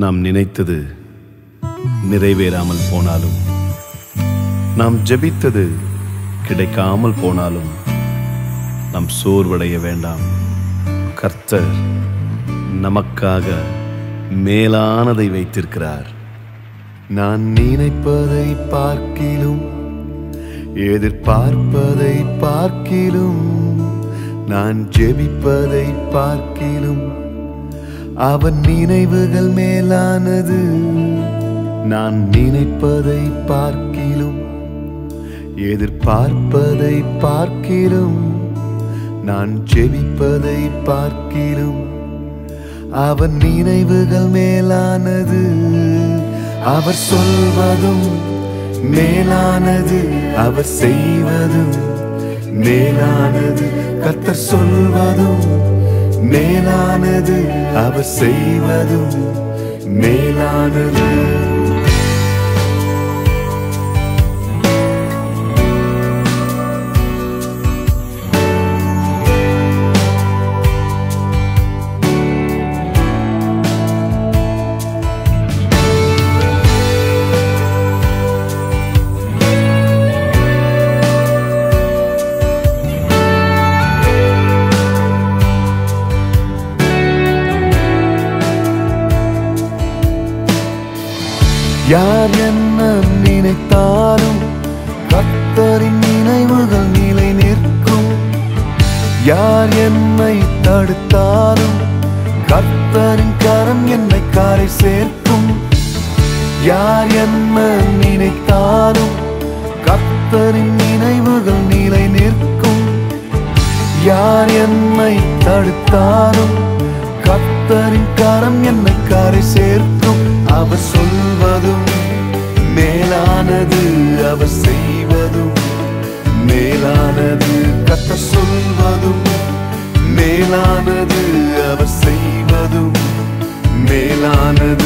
நாம் நினைத்தது நிறைவேறாமல் போனாலும் நாம் ஜெபித்தது கிடைக்காமல் போனாலும் நாம் சோர்வடைய வேண்டாம். கர்த்தர் நமக்காக மேலானதை வைத்திருக்கிறார். நான் நினைப்பதை பார்க்கிலும் எதிர்பார்ப்பதை பார்க்கிலும் நான் ஜெபிப்பதை பார்க்கிலும் அவன் நினைவுகள் மேலானது. நான் நினைப்பதை பார்க்கிலும் எதிர்பார்ப்பதை பார்க்கிலும் நான் செவிப்பதை பார்க்கிலும் அவன் நினைவுகள் மேலானது. அவர் சொல்வதும் மேலானது அவர் செய்வதும் மேலானது. கத்த சொல்வதும் மேலானது அவர் செய்வதும் மேலானது. யார் என்ன நினைத்தாலும் கத்தரின் நினைவுகள் நிலை நிற்கும். யார் என்னை தடுத்தாலும் கத்தரின் கரம் என்னை காரை சேர்க்கும். யார் என்ன நினைத்தாலும் கத்தரின் நினைவுகள் நிலை நிற்கும். யார் என்னை தடுத்தாலும் கத்தரின் கரம் என்னை கரை சேர்க்கும். அவர் சொல்வதும் மேலானது அவர் செய்வதும் மேலானது. கத்த சொல்வதும் மேலானது அவர் செய்வதும் மேலானது.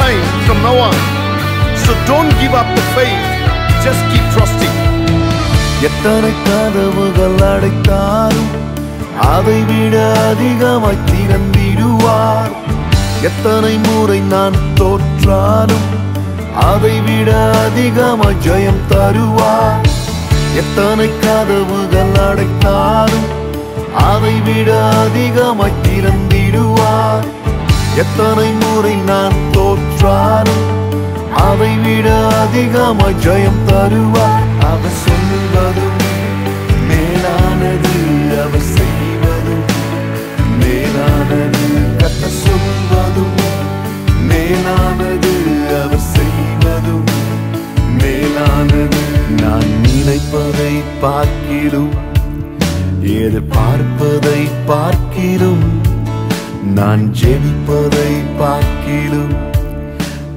Time from now on. So don't give up the faith. Just keep trusting. எத்தனை கதவுகள் அடைத்தாலும் அதை விட அதிகமாய் திறந்திடுவார் எத்தனை முறை நான் தோற்றாலும் அதை விட அதிகமாய் ஜெயம் தருவார் எத்தனை கதவுகள் அடைத்தாலும் அதை விட அதிகமாய் திறந்திடுவார் எத்தனை முறை நான் தோற்றாலும் அதை விட அதிகமாய் ஜெயம் தருவார். அவர் சொல்வதும் மேலானது அவர் செய்வதும் மேலானது. கத்த சொல்வதும் மேலானது அவர் செய்வதும் மேலானது. நான் நினைப்பதை பார்க்கிலும் எதிர்பார்ப்பதை பார்க்கிலும் நான் ஜெபிப்பதை பார்க்கிலும்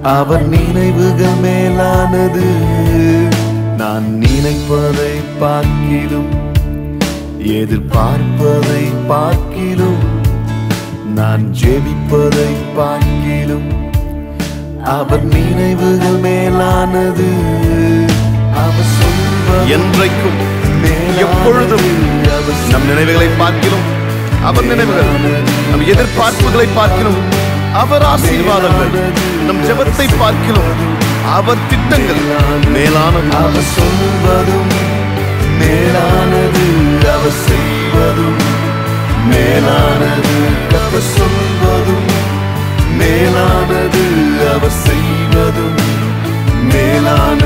அவர் நினைவுகள் மேலானது நான் நினைப்பதை பார்க்கிலும் எதிர்பார்ப்பதை பார்க்கிலும் நான் ஜெபிப்பதை பார்க்கிலும் அவர் நினைவுகள் மேலானது அவர் என்றைக்கும் எப்பொழுதும் நம் நினைவுகளை பார்க்கிலும் அவர் நினைவுகள் நம் எதிர்பார்ப்புகளை பார்க்கிறோம் அவர் ஆசீர்வாதங்கள் நம் ஜபத்தை பார்க்கிறோம் அவர் திட்டங்கள் மேலான அவர் சொல்வதும் மேலானது அவர் செய்வதும் மேலானது அவர் சொல்வதும் மேலானது அவர் செய்வதும் மேலான